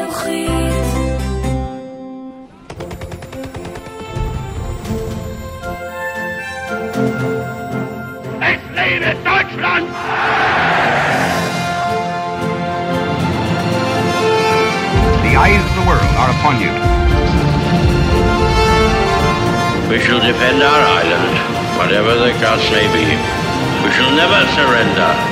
החינוכית. Es lebe Deutschland! The eyes of the world are upon you. We shall defend our island, whatever the cost may be. We shall never surrender.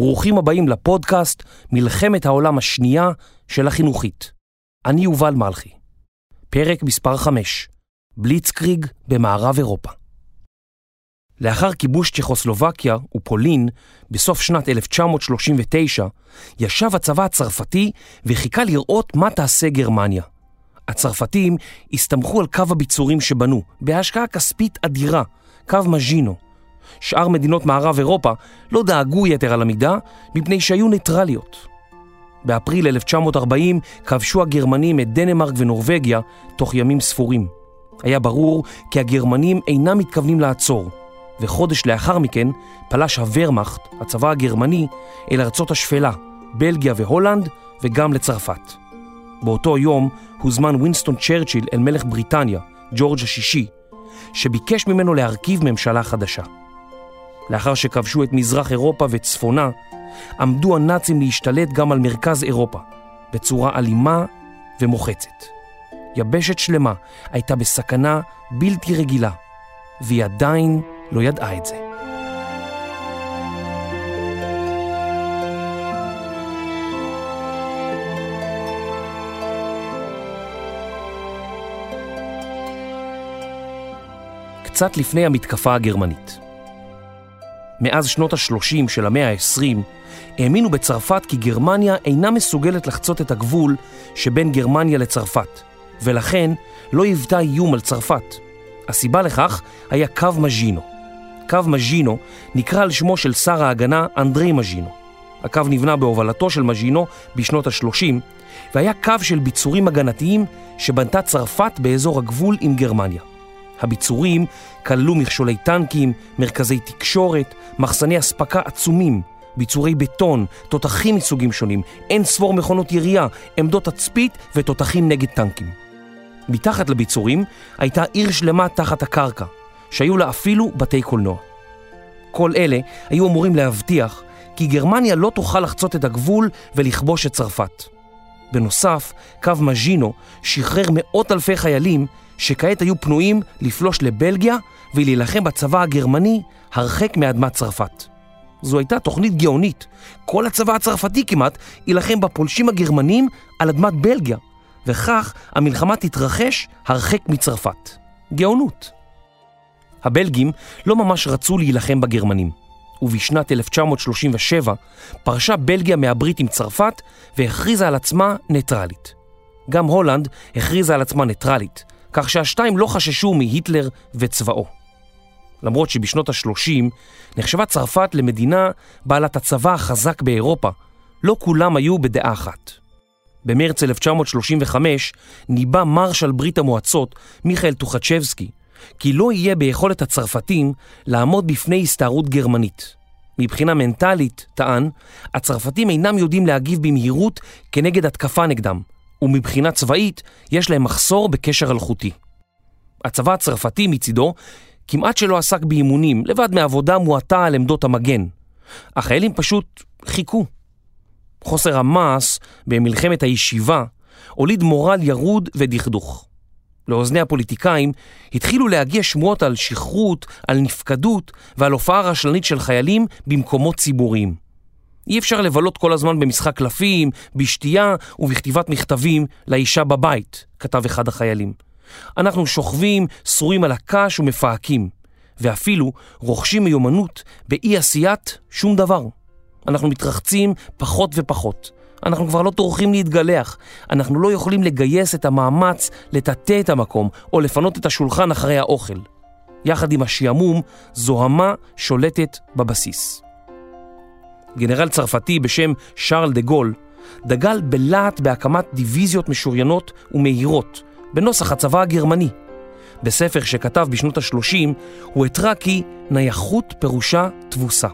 ברוכים הבאים לפודקאסט מלחמת העולם השנייה של החינוכית. אני יובל מלכי. פרק מספר 5, בליצקריג במערב אירופה. לאחר כיבוש צ'כוסלובקיה ופולין בסוף שנת 1939, ישב הצבא הצרפתי וחיכה לראות מה תעשה גרמניה. הצרפתים הסתמכו על קו הביצורים שבנו, בהשקעה כספית אדירה, קו מז'ינו. שאר מדינות מערב אירופה לא דאגו יתר על המידה מפני שהיו ניטרליות. באפריל 1940 כבשו הגרמנים את דנמרק ונורבגיה תוך ימים ספורים. היה ברור כי הגרמנים אינם מתכוונים לעצור, וחודש לאחר מכן פלש הוורמאכט, הצבא הגרמני, אל ארצות השפלה, בלגיה והולנד וגם לצרפת. באותו יום הוזמן וינסטון צ'רצ'יל אל מלך בריטניה, ג'ורג' השישי, שביקש ממנו להרכיב ממשלה חדשה. לאחר שכבשו את מזרח אירופה וצפונה, עמדו הנאצים להשתלט גם על מרכז אירופה, בצורה אלימה ומוחצת. יבשת שלמה הייתה בסכנה בלתי רגילה, והיא עדיין לא ידעה את זה. קצת לפני המתקפה הגרמנית. מאז שנות ה-30 של המאה ה-20, האמינו בצרפת כי גרמניה אינה מסוגלת לחצות את הגבול שבין גרמניה לצרפת, ולכן לא היוותה איום על צרפת. הסיבה לכך היה קו מז'ינו. קו מז'ינו נקרא על שמו של שר ההגנה אנדרי מז'ינו. הקו נבנה בהובלתו של מז'ינו בשנות ה-30, והיה קו של ביצורים הגנתיים שבנתה צרפת באזור הגבול עם גרמניה. הביצורים כללו מכשולי טנקים, מרכזי תקשורת, מחסני אספקה עצומים, ביצורי בטון, תותחים מסוגים שונים, אין ספור מכונות ירייה, עמדות תצפית ותותחים נגד טנקים. מתחת לביצורים הייתה עיר שלמה תחת הקרקע, שהיו לה אפילו בתי קולנוע. כל אלה היו אמורים להבטיח כי גרמניה לא תוכל לחצות את הגבול ולכבוש את צרפת. בנוסף, קו מז'ינו שחרר מאות אלפי חיילים שכעת היו פנויים לפלוש לבלגיה ולהילחם בצבא הגרמני הרחק מאדמת צרפת. זו הייתה תוכנית גאונית. כל הצבא הצרפתי כמעט יילחם בפולשים הגרמנים על אדמת בלגיה, וכך המלחמה תתרחש הרחק מצרפת. גאונות. הבלגים לא ממש רצו להילחם בגרמנים, ובשנת 1937 פרשה בלגיה מהברית עם צרפת והכריזה על עצמה ניטרלית. גם הולנד הכריזה על עצמה ניטרלית, כך שהשתיים לא חששו מהיטלר וצבאו. למרות שבשנות ה-30 נחשבה צרפת למדינה בעלת הצבא החזק באירופה, לא כולם היו בדעה אחת. במרץ 1935 ניבא מרשל ברית המועצות, מיכאל טוחצ'בסקי, כי לא יהיה ביכולת הצרפתים לעמוד בפני הסתערות גרמנית. מבחינה מנטלית, טען, הצרפתים אינם יודעים להגיב במהירות כנגד התקפה נגדם, ומבחינה צבאית יש להם מחסור בקשר אלחוטי. הצבא הצרפתי מצידו כמעט שלא עסק באימונים, לבד מעבודה מועטה על עמדות המגן. החיילים פשוט חיכו. חוסר המעש במלחמת הישיבה הוליד מורל ירוד ודכדוך. לאוזני הפוליטיקאים התחילו להגיע שמועות על שכרות, על נפקדות ועל הופעה רשלנית של חיילים במקומות ציבוריים. אי אפשר לבלות כל הזמן במשחק קלפים, בשתייה ובכתיבת מכתבים לאישה בבית, כתב אחד החיילים. אנחנו שוכבים, שרועים על הקש ומפהקים, ואפילו רוכשים מיומנות באי עשיית שום דבר. אנחנו מתרחצים פחות ופחות. אנחנו כבר לא טורחים להתגלח. אנחנו לא יכולים לגייס את המאמץ לטאטא את המקום או לפנות את השולחן אחרי האוכל. יחד עם השעמום, זוהמה שולטת בבסיס. גנרל צרפתי בשם שרל דה גול דגל בלהט בהקמת דיוויזיות משוריינות ומהירות בנוסח הצבא הגרמני. בספר שכתב בשנות ה-30 הוא התרה כי נייחות פירושה תבוסה.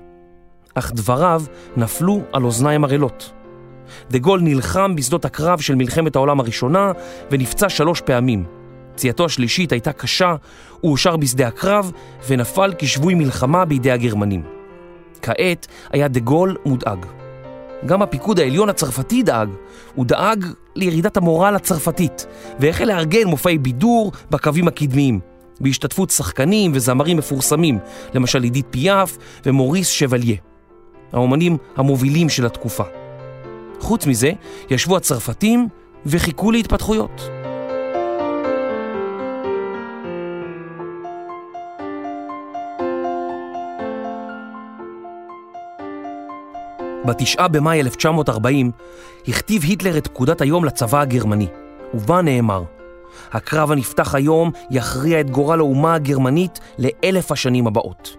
אך דבריו נפלו על אוזניים ערלות. דה גול נלחם בשדות הקרב של מלחמת העולם הראשונה ונפצע שלוש פעמים. פציעתו השלישית הייתה קשה, הוא הושאר בשדה הקרב ונפל כשבוי מלחמה בידי הגרמנים. כעת היה דה גול מודאג. גם הפיקוד העליון הצרפתי דאג, הוא דאג לירידת המורל הצרפתית והחל לארגן מופעי בידור בקווים הקדמיים בהשתתפות שחקנים וזמרים מפורסמים, למשל עידית פיאף ומוריס שווליה, האומנים המובילים של התקופה. חוץ מזה, ישבו הצרפתים וחיכו להתפתחויות. בתשעה במאי 1940 הכתיב היטלר את פקודת היום לצבא הגרמני, ובה נאמר: הקרב הנפתח היום יכריע את גורל האומה הגרמנית לאלף השנים הבאות.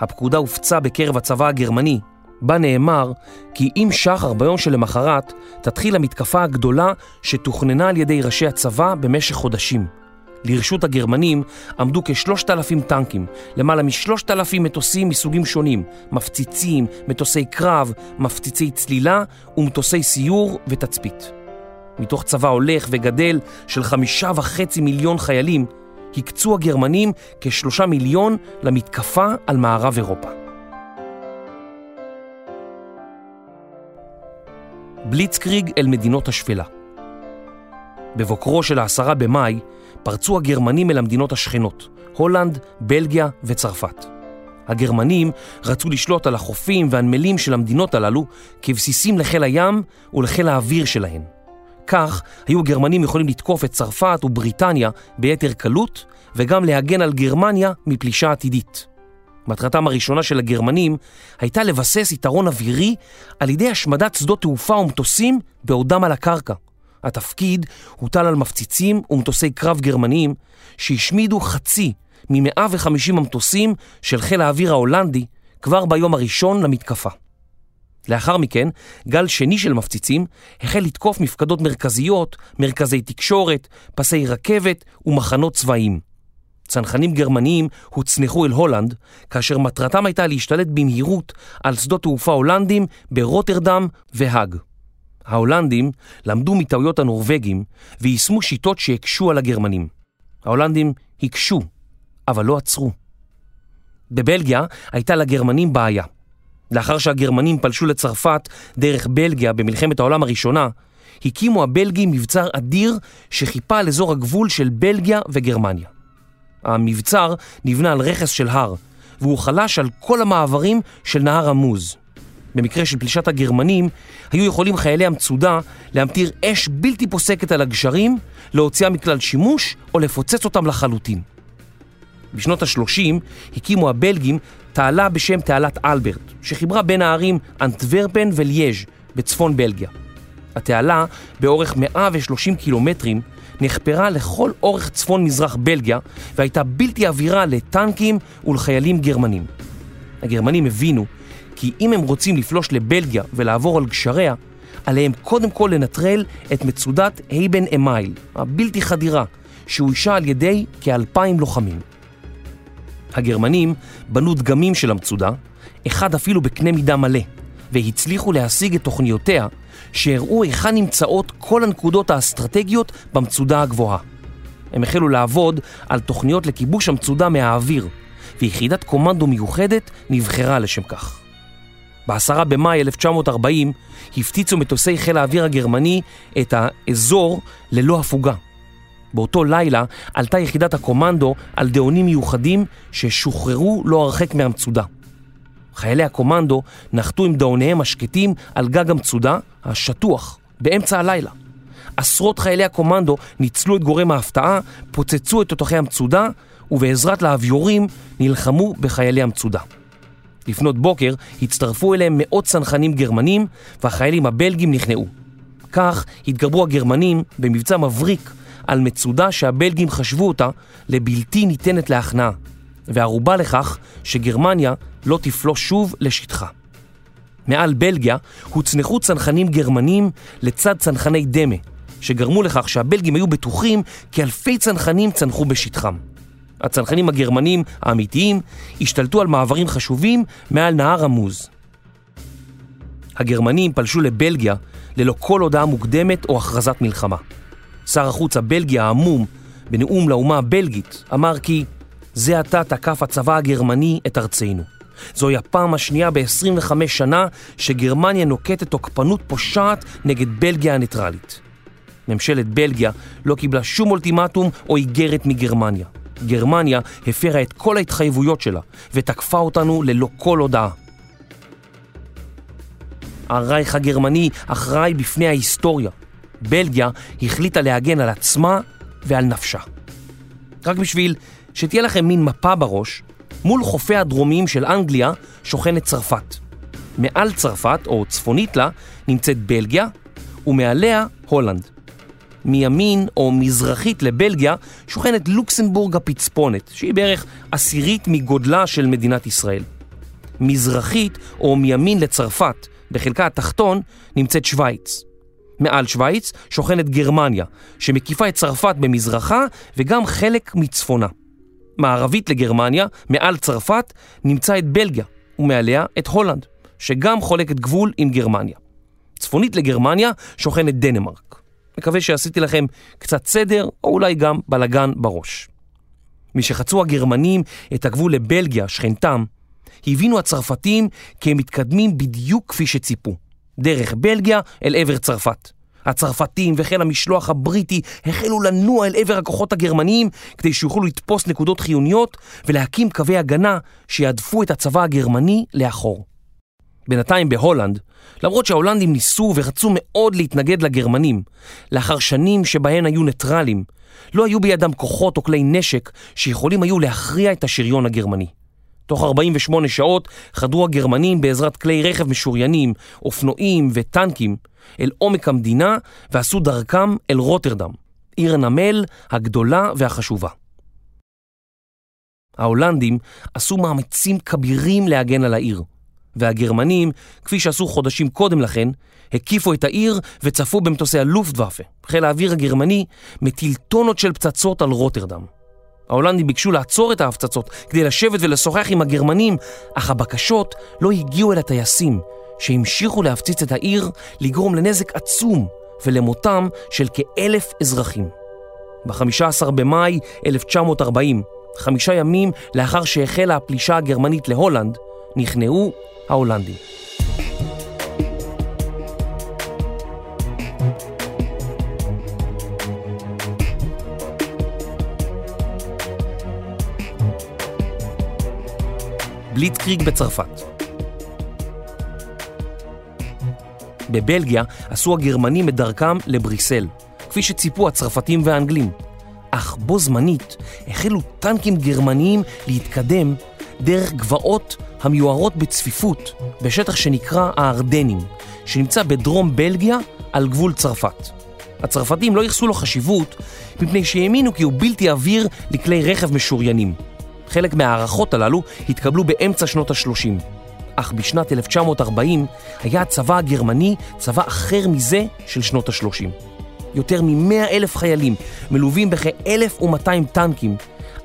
הפקודה הופצה בקרב הצבא הגרמני, בה נאמר כי עם שחר ביום שלמחרת תתחיל המתקפה הגדולה שתוכננה על ידי ראשי הצבא במשך חודשים. לרשות הגרמנים עמדו כשלושת אלפים טנקים, למעלה משלושת אלפים מטוסים מסוגים שונים, מפציצים, מטוסי קרב, מפציצי צלילה ומטוסי סיור ותצפית. מתוך צבא הולך וגדל של חמישה וחצי מיליון חיילים, הקצו הגרמנים כשלושה מיליון למתקפה על מערב אירופה. בליצקריג אל מדינות השפלה. בבוקרו של העשרה במאי פרצו הגרמנים אל המדינות השכנות, הולנד, בלגיה וצרפת. הגרמנים רצו לשלוט על החופים והנמלים של המדינות הללו כבסיסים לחיל הים ולחיל האוויר שלהן. כך היו הגרמנים יכולים לתקוף את צרפת ובריטניה ביתר קלות וגם להגן על גרמניה מפלישה עתידית. מטרתם הראשונה של הגרמנים הייתה לבסס יתרון אווירי על ידי השמדת שדות תעופה ומטוסים בעודם על הקרקע. התפקיד הוטל על מפציצים ומטוסי קרב גרמניים שהשמידו חצי מ-150 המטוסים של חיל האוויר ההולנדי כבר ביום הראשון למתקפה. לאחר מכן, גל שני של מפציצים החל לתקוף מפקדות מרכזיות, מרכזי תקשורת, פסי רכבת ומחנות צבאיים. צנחנים גרמניים הוצנחו אל הולנד, כאשר מטרתם הייתה להשתלט במהירות על שדות תעופה הולנדים ברוטרדם והאג. ההולנדים למדו מטעויות הנורבגים ויישמו שיטות שהקשו על הגרמנים. ההולנדים הקשו, אבל לא עצרו. בבלגיה הייתה לגרמנים בעיה. לאחר שהגרמנים פלשו לצרפת דרך בלגיה במלחמת העולם הראשונה, הקימו הבלגים מבצר אדיר שחיפה על אזור הגבול של בלגיה וגרמניה. המבצר נבנה על רכס של הר, והוא חלש על כל המעברים של נהר עמוז. במקרה של פלישת הגרמנים, היו יכולים חיילי המצודה להמטיר אש בלתי פוסקת על הגשרים, להוציאה מכלל שימוש או לפוצץ אותם לחלוטין. בשנות ה-30 הקימו הבלגים תעלה בשם תעלת אלברט, שחיברה בין הערים אנטוורפן וליאז' בצפון בלגיה. התעלה, באורך 130 קילומטרים, נחפרה לכל אורך צפון-מזרח בלגיה והייתה בלתי עבירה לטנקים ולחיילים גרמנים. הגרמנים הבינו כי אם הם רוצים לפלוש לבלגיה ולעבור על גשריה, עליהם קודם כל לנטרל את מצודת הייבן אמייל, הבלתי חדירה, שאוישה על ידי כאלפיים לוחמים. הגרמנים בנו דגמים של המצודה, אחד אפילו בקנה מידה מלא, והצליחו להשיג את תוכניותיה, שהראו היכן נמצאות כל הנקודות האסטרטגיות במצודה הגבוהה. הם החלו לעבוד על תוכניות לכיבוש המצודה מהאוויר, ויחידת קומנדו מיוחדת נבחרה לשם כך. בעשרה במאי 1940 הפציצו מטוסי חיל האוויר הגרמני את האזור ללא הפוגה. באותו לילה עלתה יחידת הקומנדו על דאונים מיוחדים ששוחררו לא הרחק מהמצודה. חיילי הקומנדו נחתו עם דאוניהם השקטים על גג המצודה, השטוח, באמצע הלילה. עשרות חיילי הקומנדו ניצלו את גורם ההפתעה, פוצצו את תותחי המצודה, ובעזרת לאביורים נלחמו בחיילי המצודה. לפנות בוקר הצטרפו אליהם מאות צנחנים גרמנים והחיילים הבלגים נכנעו. כך התגברו הגרמנים במבצע מבריק על מצודה שהבלגים חשבו אותה לבלתי ניתנת להכנעה, וערובה לכך שגרמניה לא תפלוש שוב לשטחה. מעל בלגיה הוצנחו צנחנים גרמנים לצד צנחני דמה, שגרמו לכך שהבלגים היו בטוחים כי אלפי צנחנים צנחו בשטחם. הצנחנים הגרמנים האמיתיים השתלטו על מעברים חשובים מעל נהר עמוז. הגרמנים פלשו לבלגיה ללא כל הודעה מוקדמת או הכרזת מלחמה. שר החוץ הבלגי העמום, בנאום לאומה הבלגית, אמר כי זה עתה תקף הצבא הגרמני את ארצנו. זוהי הפעם השנייה ב-25 שנה שגרמניה נוקטת תוקפנות פושעת נגד בלגיה הניטרלית. ממשלת בלגיה לא קיבלה שום אולטימטום או איגרת מגרמניה. גרמניה הפרה את כל ההתחייבויות שלה ותקפה אותנו ללא כל הודעה. הרייך הגרמני אחראי בפני ההיסטוריה. בלגיה החליטה להגן על עצמה ועל נפשה. רק בשביל שתהיה לכם מין מפה בראש, מול חופי הדרומיים של אנגליה שוכנת צרפת. מעל צרפת, או צפונית לה, נמצאת בלגיה, ומעליה הולנד. מימין או מזרחית לבלגיה שוכנת לוקסנבורג הפצפונת, שהיא בערך עשירית מגודלה של מדינת ישראל. מזרחית או מימין לצרפת, בחלקה התחתון, נמצאת שווייץ. מעל שווייץ שוכנת גרמניה, שמקיפה את צרפת במזרחה וגם חלק מצפונה. מערבית לגרמניה, מעל צרפת, נמצא את בלגיה, ומעליה את הולנד, שגם חולקת גבול עם גרמניה. צפונית לגרמניה שוכנת דנמרק. מקווה שעשיתי לכם קצת סדר, או אולי גם בלגן בראש. משחצו הגרמנים את הגבול לבלגיה, שכנתם, הבינו הצרפתים כי הם מתקדמים בדיוק כפי שציפו, דרך בלגיה אל עבר צרפת. הצרפתים וחיל המשלוח הבריטי החלו לנוע אל עבר הכוחות הגרמניים כדי שיוכלו לתפוס נקודות חיוניות ולהקים קווי הגנה שיעדפו את הצבא הגרמני לאחור. בינתיים בהולנד, למרות שההולנדים ניסו ורצו מאוד להתנגד לגרמנים, לאחר שנים שבהן היו ניטרלים, לא היו בידם כוחות או כלי נשק שיכולים היו להכריע את השריון הגרמני. תוך 48 שעות חדרו הגרמנים בעזרת כלי רכב משוריינים, אופנועים וטנקים אל עומק המדינה ועשו דרכם אל רוטרדם, עיר הנמל הגדולה והחשובה. ההולנדים עשו מאמצים כבירים להגן על העיר, והגרמנים, כפי שעשו חודשים קודם לכן, הקיפו את העיר וצפו במטוסי הלופטוואפה, חיל האוויר הגרמני, מטיל טונות של פצצות על רוטרדם. ההולנדים ביקשו לעצור את ההפצצות כדי לשבת ולשוחח עם הגרמנים, אך הבקשות לא הגיעו אל הטייסים, שהמשיכו להפציץ את העיר, לגרום לנזק עצום ולמותם של כאלף אזרחים. ב-15 במאי 1940, חמישה ימים לאחר שהחלה הפלישה הגרמנית להולנד, נכנעו ההולנדים. בליטקריג בצרפת. בבלגיה עשו הגרמנים את דרכם לבריסל, כפי שציפו הצרפתים והאנגלים. אך בו זמנית החלו טנקים גרמניים להתקדם דרך גבעות המיוערות בצפיפות בשטח שנקרא הארדנים, שנמצא בדרום בלגיה על גבול צרפת. הצרפתים לא ייחסו לו חשיבות מפני שהאמינו כי הוא בלתי עביר לכלי רכב משוריינים. חלק מההערכות הללו התקבלו באמצע שנות ה-30. אך בשנת 1940 היה הצבא הגרמני צבא אחר מזה של שנות ה-30. יותר מ-100 אלף חיילים, מלווים בכ-1,200 טנקים,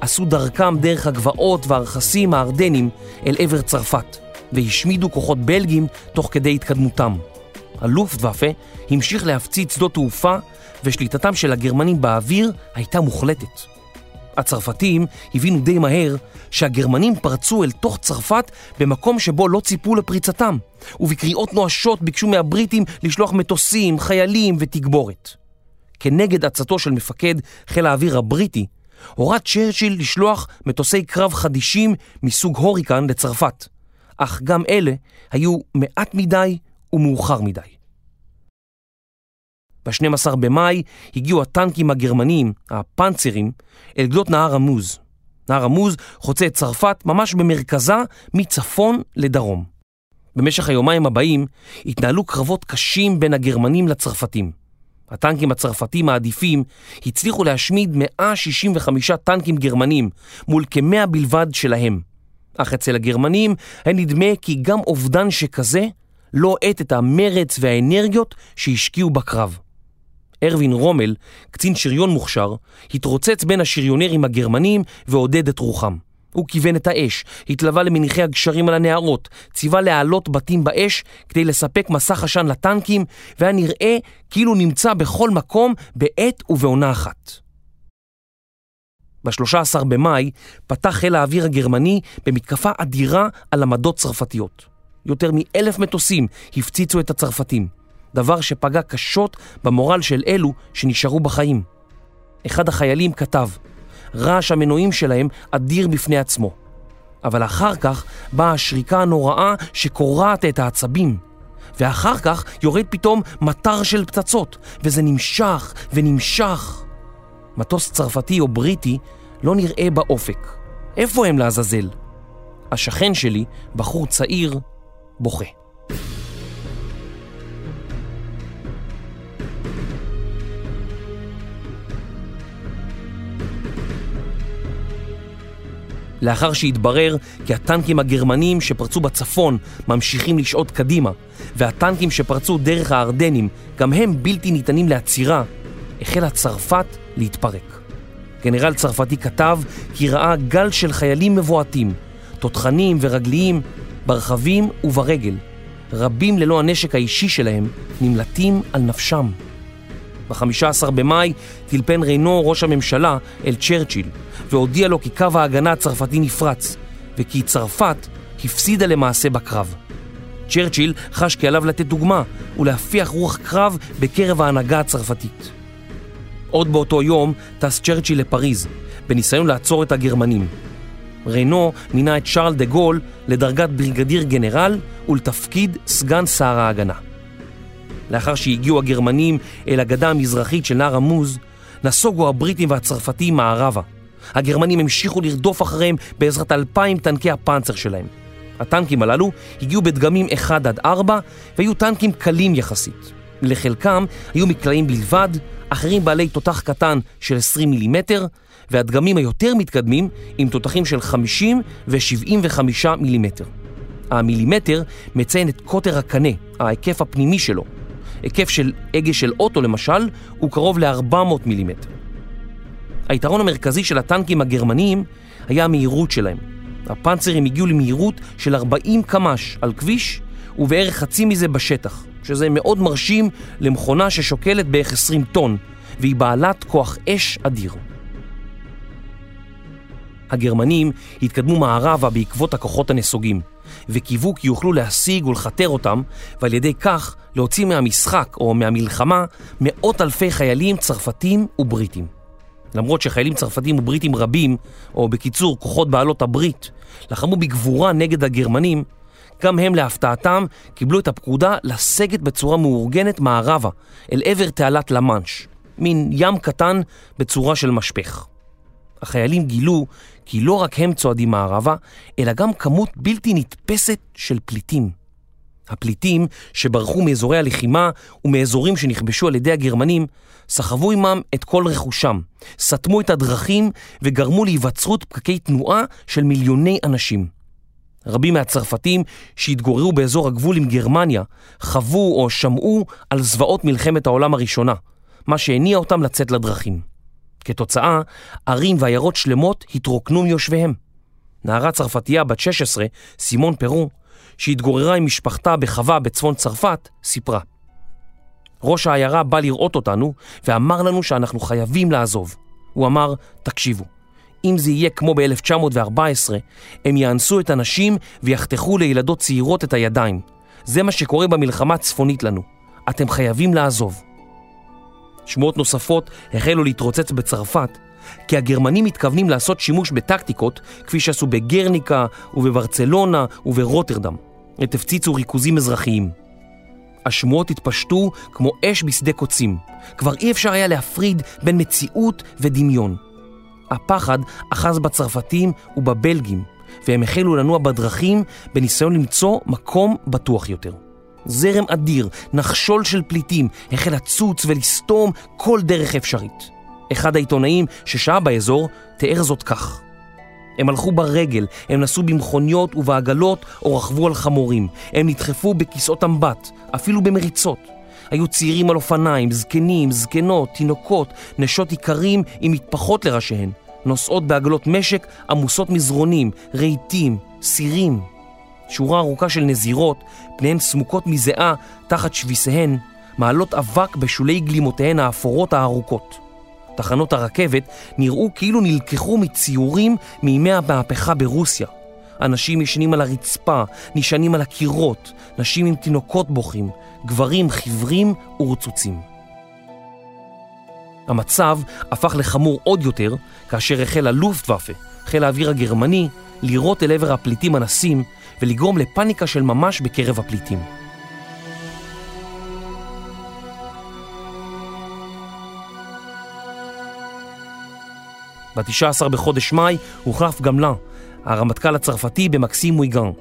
עשו דרכם דרך הגבעות והרכסים הארדנים אל עבר צרפת, והשמידו כוחות בלגים תוך כדי התקדמותם. הלופטוואפה המשיך להפציץ שדות תעופה, ושליטתם של הגרמנים באוויר הייתה מוחלטת. הצרפתים הבינו די מהר שהגרמנים פרצו אל תוך צרפת במקום שבו לא ציפו לפריצתם, ובקריאות נואשות ביקשו מהבריטים לשלוח מטוסים, חיילים ותגבורת. כנגד עצתו של מפקד חיל האוויר הבריטי, הורה צ'רצ'יל לשלוח מטוסי קרב חדישים מסוג הוריקן לצרפת, אך גם אלה היו מעט מדי ומאוחר מדי. ב-12 במאי הגיעו הטנקים הגרמניים, הפנצרים, אל גדות נהר עמוז. נהר עמוז חוצה את צרפת ממש במרכזה מצפון לדרום. במשך היומיים הבאים התנהלו קרבות קשים בין הגרמנים לצרפתים. הטנקים הצרפתים העדיפים הצליחו להשמיד 165 טנקים גרמנים מול כמאה בלבד שלהם. אך אצל הגרמנים היה נדמה כי גם אובדן שכזה לא הואט את המרץ והאנרגיות שהשקיעו בקרב. ארווין רומל, קצין שריון מוכשר, התרוצץ בין השריונרים הגרמנים ועודד את רוחם. הוא כיוון את האש, התלווה למניחי הגשרים על הנהרות, ציווה להעלות בתים באש כדי לספק מסך עשן לטנקים, והיה נראה כאילו נמצא בכל מקום בעת ובעונה אחת. ב-13 במאי פתח חיל האוויר הגרמני במתקפה אדירה על עמדות צרפתיות. יותר מאלף מטוסים הפציצו את הצרפתים, דבר שפגע קשות במורל של אלו שנשארו בחיים. אחד החיילים כתב, רעש המנועים שלהם אדיר בפני עצמו. אבל אחר כך באה השריקה הנוראה שקורעת את העצבים. ואחר כך יורד פתאום מטר של פצצות, וזה נמשך ונמשך. מטוס צרפתי או בריטי לא נראה באופק. איפה הם לעזאזל? השכן שלי, בחור צעיר, בוכה. לאחר שהתברר כי הטנקים הגרמנים שפרצו בצפון ממשיכים לשעוד קדימה, והטנקים שפרצו דרך הארדנים גם הם בלתי ניתנים לעצירה, החלה צרפת להתפרק. גנרל צרפתי כתב כי ראה גל של חיילים מבועתים, תותחנים ורגליים, ברכבים וברגל. רבים ללא הנשק האישי שלהם נמלטים על נפשם. ב-15 במאי טלפן ריינו ראש הממשלה אל צ'רצ'יל והודיע לו כי קו ההגנה הצרפתי נפרץ וכי צרפת הפסידה למעשה בקרב. צ'רצ'יל חש כי עליו לתת דוגמה ולהפיח רוח קרב בקרב ההנהגה הצרפתית. עוד באותו יום טס צ'רצ'יל לפריז בניסיון לעצור את הגרמנים. ריינו מינה את שרל דה גול לדרגת בריגדיר גנרל ולתפקיד סגן שר ההגנה. לאחר שהגיעו הגרמנים אל הגדה המזרחית של נהר עמוז, נסוגו הבריטים והצרפתים מערבה. הגרמנים המשיכו לרדוף אחריהם בעזרת אלפיים טנקי הפאנצר שלהם. הטנקים הללו הגיעו בדגמים 1 עד 4 והיו טנקים קלים יחסית. לחלקם היו מקלעים בלבד, אחרים בעלי תותח קטן של 20 מילימטר, והדגמים היותר מתקדמים עם תותחים של 50 ו-75 מילימטר. המילימטר מציין את קוטר הקנה, ההיקף הפנימי שלו. היקף של הגה של אוטו למשל הוא קרוב ל-400 מילימטר. היתרון המרכזי של הטנקים הגרמניים היה המהירות שלהם. הפנצרים הגיעו למהירות של 40 קמ"ש על כביש ובערך חצי מזה בשטח, שזה מאוד מרשים למכונה ששוקלת בערך 20 טון והיא בעלת כוח אש אדיר. הגרמנים התקדמו מערבה בעקבות הכוחות הנסוגים, וקיוו כי יוכלו להשיג ולכתר אותם, ועל ידי כך להוציא מהמשחק או מהמלחמה מאות אלפי חיילים צרפתים ובריטים. למרות שחיילים צרפתים ובריטים רבים, או בקיצור כוחות בעלות הברית, לחמו בגבורה נגד הגרמנים, גם הם להפתעתם קיבלו את הפקודה לסגת בצורה מאורגנת מערבה אל עבר תעלת למאנש, מין ים קטן בצורה של משפך. החיילים גילו כי לא רק הם צועדים מערבה, אלא גם כמות בלתי נתפסת של פליטים. הפליטים שברחו מאזורי הלחימה ומאזורים שנכבשו על ידי הגרמנים, סחבו עמם את כל רכושם, סתמו את הדרכים וגרמו להיווצרות פקקי תנועה של מיליוני אנשים. רבים מהצרפתים שהתגוררו באזור הגבול עם גרמניה חוו או שמעו על זוועות מלחמת העולם הראשונה, מה שהניע אותם לצאת לדרכים. כתוצאה, ערים ועיירות שלמות התרוקנו מיושביהם. נערה צרפתייה בת 16, סימון פרו, שהתגוררה עם משפחתה בחווה בצפון צרפת, סיפרה. ראש העיירה בא לראות אותנו ואמר לנו שאנחנו חייבים לעזוב. הוא אמר, תקשיבו, אם זה יהיה כמו ב-1914, הם יאנסו את הנשים ויחתכו לילדות צעירות את הידיים. זה מה שקורה במלחמה הצפונית לנו. אתם חייבים לעזוב. שמועות נוספות החלו להתרוצץ בצרפת, כי הגרמנים מתכוונים לעשות שימוש בטקטיקות כפי שעשו בגרניקה ובברצלונה וברוטרדם. עת הפציצו ריכוזים אזרחיים. השמועות התפשטו כמו אש בשדה קוצים. כבר אי אפשר היה להפריד בין מציאות ודמיון. הפחד אחז בצרפתים ובבלגים, והם החלו לנוע בדרכים בניסיון למצוא מקום בטוח יותר. זרם אדיר, נחשול של פליטים, החל לצוץ ולסתום כל דרך אפשרית. אחד העיתונאים ששהה באזור תיאר זאת כך: הם הלכו ברגל, הם נסעו במכוניות ובעגלות או רכבו על חמורים. הם נדחפו בכיסאות אמבט, אפילו במריצות. היו צעירים על אופניים, זקנים, זקנות, תינוקות, נשות איכרים עם מטפחות לראשיהן, נוסעות בעגלות משק עמוסות מזרונים, רהיטים, סירים. שורה ארוכה של נזירות, פניהן סמוקות מזיעה תחת שביסיהן, מעלות אבק בשולי גלימותיהן האפורות הארוכות. תחנות הרכבת נראו כאילו נלקחו מציורים מימי המהפכה ברוסיה. אנשים ישנים על הרצפה, נשענים על הקירות, נשים עם תינוקות בוכים, גברים חיוורים ורצוצים. המצב הפך לחמור עוד יותר כאשר החל הלופטוואפה, חיל האוויר הגרמני, לירות אל עבר הפליטים הנסים ולגרום לפניקה של ממש בקרב הפליטים. ב-19 בחודש מאי הוחלף גם לה, הרמטכ"ל הצרפתי במקסים מויגן,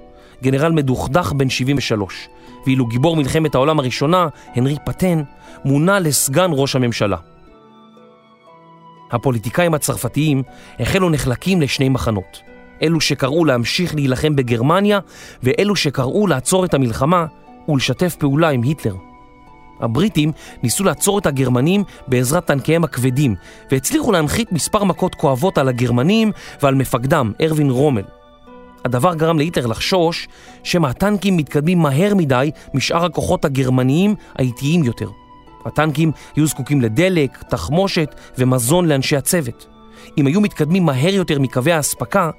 גנרל מדוכדך בן 73, ואילו גיבור מלחמת העולם הראשונה, הנרי פטן, מונה לסגן ראש הממשלה. הפוליטיקאים הצרפתיים החלו נחלקים לשני מחנות, אלו שקראו להמשיך להילחם בגרמניה, ואלו שקראו לעצור את המלחמה ולשתף פעולה עם היטלר. הבריטים ניסו לעצור את הגרמנים בעזרת טנקיהם הכבדים, והצליחו להנחית מספר מכות כואבות על הגרמנים ועל מפקדם, ארווין רומל. הדבר גרם להיטלר לחשוש שמא הטנקים מתקדמים מהר מדי משאר הכוחות הגרמניים האיטיים יותר. הטנקים היו זקוקים לדלק, תחמושת ומזון לאנשי הצוות. אם היו מתקדמים מהר יותר מקווי האספקה,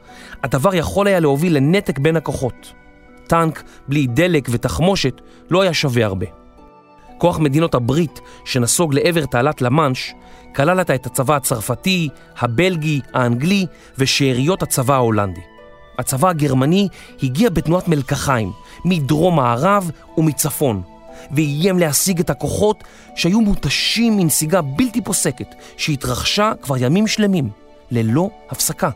הדבר יכול היה להוביל לנתק בין הכוחות. טנק בלי דלק ותחמושת לא היה שווה הרבה. כוח מדינות הברית שנסוג לעבר תעלת למאנש כלל את הצבא הצרפתי, הבלגי, האנגלי ושאריות הצבא ההולנדי. הצבא הגרמני הגיע בתנועת מלקחיים, מדרום מערב ומצפון, ואיים להשיג את הכוחות שהיו מותשים מנסיגה בלתי פוסקת שהתרחשה כבר ימים שלמים, ללא הפסקה.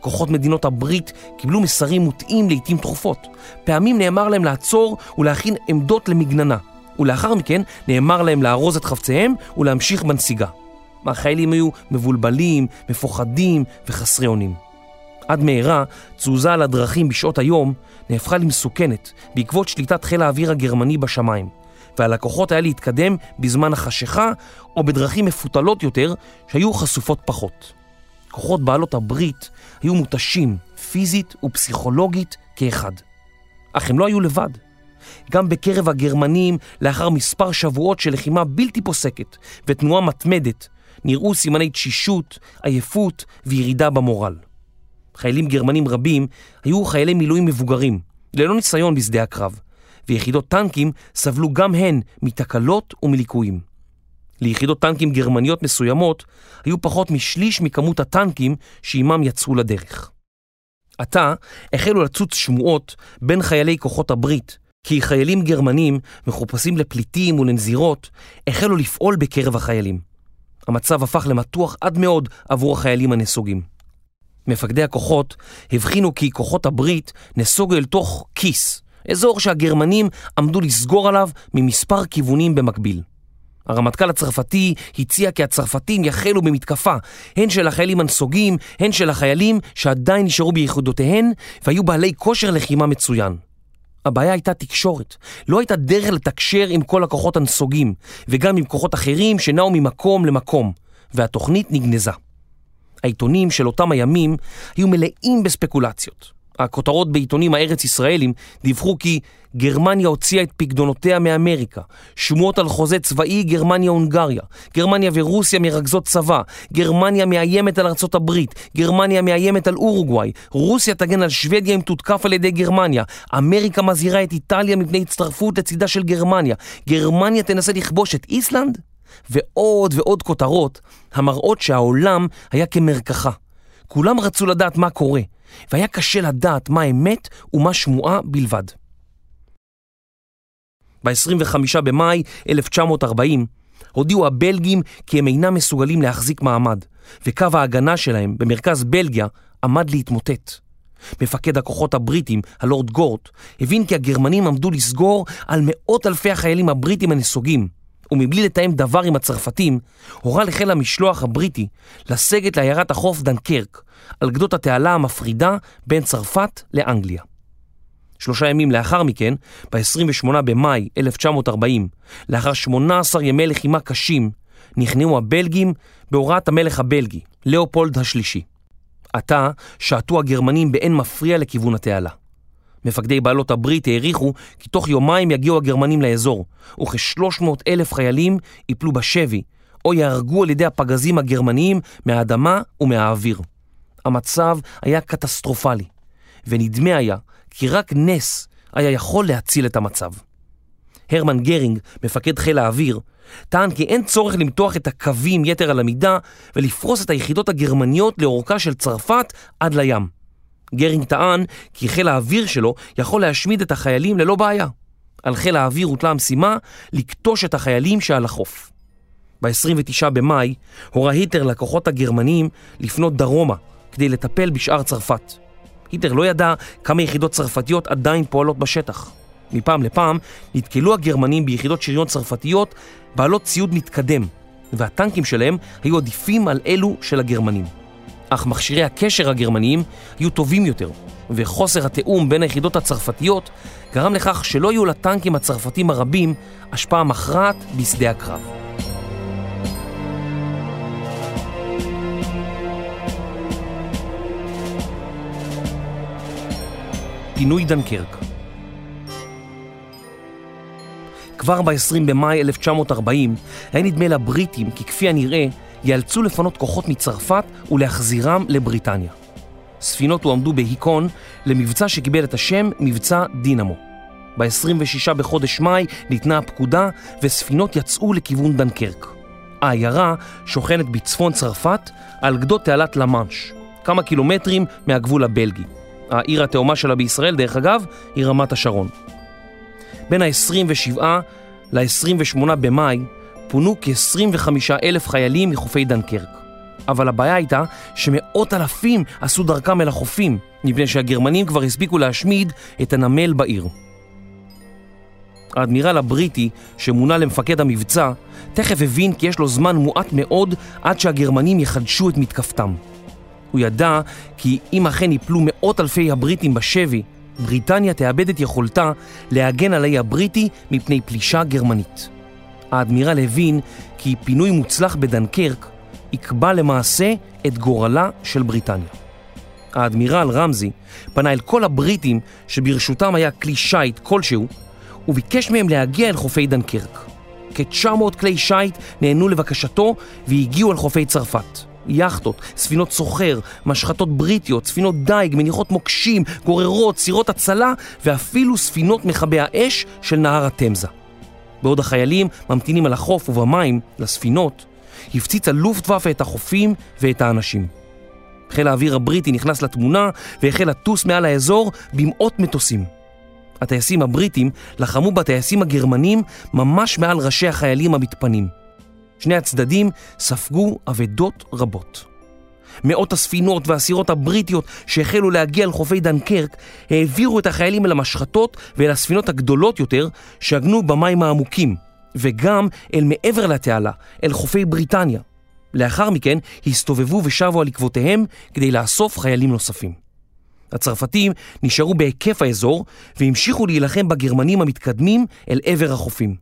כוחות מדינות הברית קיבלו מסרים מוטעים לעיתים תכופות. פעמים נאמר להם לעצור ולהכין עמדות למגננה, ולאחר מכן נאמר להם לארוז את חפציהם ולהמשיך בנסיגה. החיילים היו מבולבלים, מפוחדים וחסרי אונים. עד מהרה, תזוזה על הדרכים בשעות היום נהפכה למסוכנת בעקבות שליטת חיל האוויר הגרמני בשמיים, ועל הכוחות היה להתקדם בזמן החשיכה או בדרכים מפותלות יותר שהיו חשופות פחות. כוחות בעלות הברית היו מותשים פיזית ופסיכולוגית כאחד. אך הם לא היו לבד. גם בקרב הגרמנים, לאחר מספר שבועות של לחימה בלתי פוסקת ותנועה מתמדת, נראו סימני תשישות, עייפות וירידה במורל. חיילים גרמנים רבים היו חיילי מילואים מבוגרים, ללא ניסיון בשדה הקרב, ויחידות טנקים סבלו גם הן מתקלות ומליקויים. ליחידות טנקים גרמניות מסוימות היו פחות משליש מכמות הטנקים שעימם יצאו לדרך. עתה החלו לצוץ שמועות בין חיילי כוחות הברית, כי חיילים גרמנים, מחופשים לפליטים ולנזירות, החלו לפעול בקרב החיילים. המצב הפך למתוח עד מאוד עבור החיילים הנסוגים. מפקדי הכוחות הבחינו כי כוחות הברית נסוגו אל תוך כיס, אזור שהגרמנים עמדו לסגור עליו ממספר כיוונים במקביל. הרמטכ"ל הצרפתי הציע כי הצרפתים יחלו במתקפה, הן של החיילים הנסוגים, הן של החיילים שעדיין נשארו ביחידותיהן והיו בעלי כושר לחימה מצוין. הבעיה הייתה תקשורת. לא הייתה דרך לתקשר עם כל הכוחות הנסוגים, וגם עם כוחות אחרים שנעו ממקום למקום, והתוכנית נגנזה. העיתונים של אותם הימים היו מלאים בספקולציות. הכותרות בעיתונים הארץ ישראלים דיווחו כי גרמניה הוציאה את פקדונותיה מאמריקה, שמועות על חוזה צבאי גרמניה-הונגריה, גרמניה ורוסיה מרכזות צבא, גרמניה מאיימת על ארצות הברית, גרמניה מאיימת על אורוגוואי, רוסיה תגן על שוודיה אם תותקף על ידי גרמניה, אמריקה מזהירה את איטליה מפני הצטרפות לצידה של גרמניה, גרמניה תנסה לכבוש את איסלנד? ועוד ועוד כותרות המראות שהעולם היה כמרקחה. כולם רצו לדעת מה קורה, והיה קשה לדעת מה אמת ומה שמועה בלבד. ב-25 במאי 1940 הודיעו הבלגים כי הם אינם מסוגלים להחזיק מעמד, וקו ההגנה שלהם במרכז בלגיה עמד להתמוטט. מפקד הכוחות הבריטים, הלורד גורט, הבין כי הגרמנים עמדו לסגור על מאות אלפי החיילים הבריטים הנסוגים, ומבלי לתאם דבר עם הצרפתים, הורה לחיל המשלוח הבריטי לסגת לעיירת החוף דנקרק, על גדות התעלה המפרידה בין צרפת לאנגליה. שלושה ימים לאחר מכן, ב-28 במאי 1940, לאחר 18 ימי לחימה קשים, נכנעו הבלגים בהוראת המלך הבלגי, לאופולד השלישי. עתה שעטו הגרמנים באין מפריע לכיוון התעלה. מפקדי בעלות הברית העריכו כי תוך יומיים יגיעו הגרמנים לאזור, וכ-300 אלף חיילים ייפלו בשבי, או יהרגו על ידי הפגזים הגרמניים מהאדמה ומהאוויר. המצב היה קטסטרופלי, ונדמה היה כי רק נס היה יכול להציל את המצב. הרמן גרינג, מפקד חיל האוויר, טען כי אין צורך למתוח את הקווים יתר על המידה ולפרוס את היחידות הגרמניות לאורכה של צרפת עד לים. גרינג טען כי חיל האוויר שלו יכול להשמיד את החיילים ללא בעיה. על חיל האוויר הוטלה המשימה לכתוש את החיילים שעל החוף. ב-29 במאי הורה היטלר לכוחות הגרמנים לפנות דרומה כדי לטפל בשאר צרפת. היטלר לא ידע כמה יחידות צרפתיות עדיין פועלות בשטח. מפעם לפעם נתקלו הגרמנים ביחידות שריון צרפתיות בעלות ציוד מתקדם, והטנקים שלהם היו עדיפים על אלו של הגרמנים. אך מכשירי הקשר הגרמניים היו טובים יותר, וחוסר התיאום בין היחידות הצרפתיות גרם לכך שלא היו לטנקים הצרפתים הרבים השפעה מכרעת בשדה הקרב. פינוי דנקרק כבר ב-20 במאי 1940 היה נדמה לבריטים כי כפי הנראה ייאלצו לפנות כוחות מצרפת ולהחזירם לבריטניה. ספינות הועמדו בהיקון למבצע שקיבל את השם מבצע דינמו. ב-26 בחודש מאי ניתנה הפקודה וספינות יצאו לכיוון דנקרק. העיירה שוכנת בצפון צרפת על גדות תעלת למאנש, כמה קילומטרים מהגבול הבלגי. העיר התאומה שלה בישראל, דרך אגב, היא רמת השרון. בין ה-27 ל-28 במאי פונו כ-25 אלף חיילים מחופי דנקרק. אבל הבעיה הייתה שמאות אלפים עשו דרכם אל החופים, מפני שהגרמנים כבר הספיקו להשמיד את הנמל בעיר. האדמירל הבריטי, שמונה למפקד המבצע, תכף הבין כי יש לו זמן מועט מאוד עד שהגרמנים יחדשו את מתקפתם. הוא ידע כי אם אכן יפלו מאות אלפי הבריטים בשבי, בריטניה תאבד את יכולתה להגן על האי הבריטי מפני פלישה גרמנית. האדמירל הבין כי פינוי מוצלח בדנקרק יקבע למעשה את גורלה של בריטניה. האדמירל רמזי פנה אל כל הבריטים שברשותם היה כלי שיט כלשהו וביקש מהם להגיע אל חופי דנקרק. כ-900 כלי שיט נענו לבקשתו והגיעו אל חופי צרפת. יאכטות, ספינות סוחר, משחטות בריטיות, ספינות דייג, מניחות מוקשים, גוררות, סירות הצלה ואפילו ספינות מכבי האש של נהר התמזה. בעוד החיילים ממתינים על החוף ובמים לספינות, הפציץ הלופטוואפה את החופים ואת האנשים. חיל האוויר הבריטי נכנס לתמונה והחל לטוס מעל האזור במאות מטוסים. הטייסים הבריטים לחמו בטייסים הגרמנים ממש מעל ראשי החיילים המתפנים. שני הצדדים ספגו אבדות רבות. מאות הספינות והסירות הבריטיות שהחלו להגיע אל חופי דנקרק העבירו את החיילים אל המשחטות ואל הספינות הגדולות יותר שעגנו במים העמוקים, וגם אל מעבר לתעלה, אל חופי בריטניה. לאחר מכן הסתובבו ושבו על עקבותיהם כדי לאסוף חיילים נוספים. הצרפתים נשארו בהיקף האזור והמשיכו להילחם בגרמנים המתקדמים אל עבר החופים.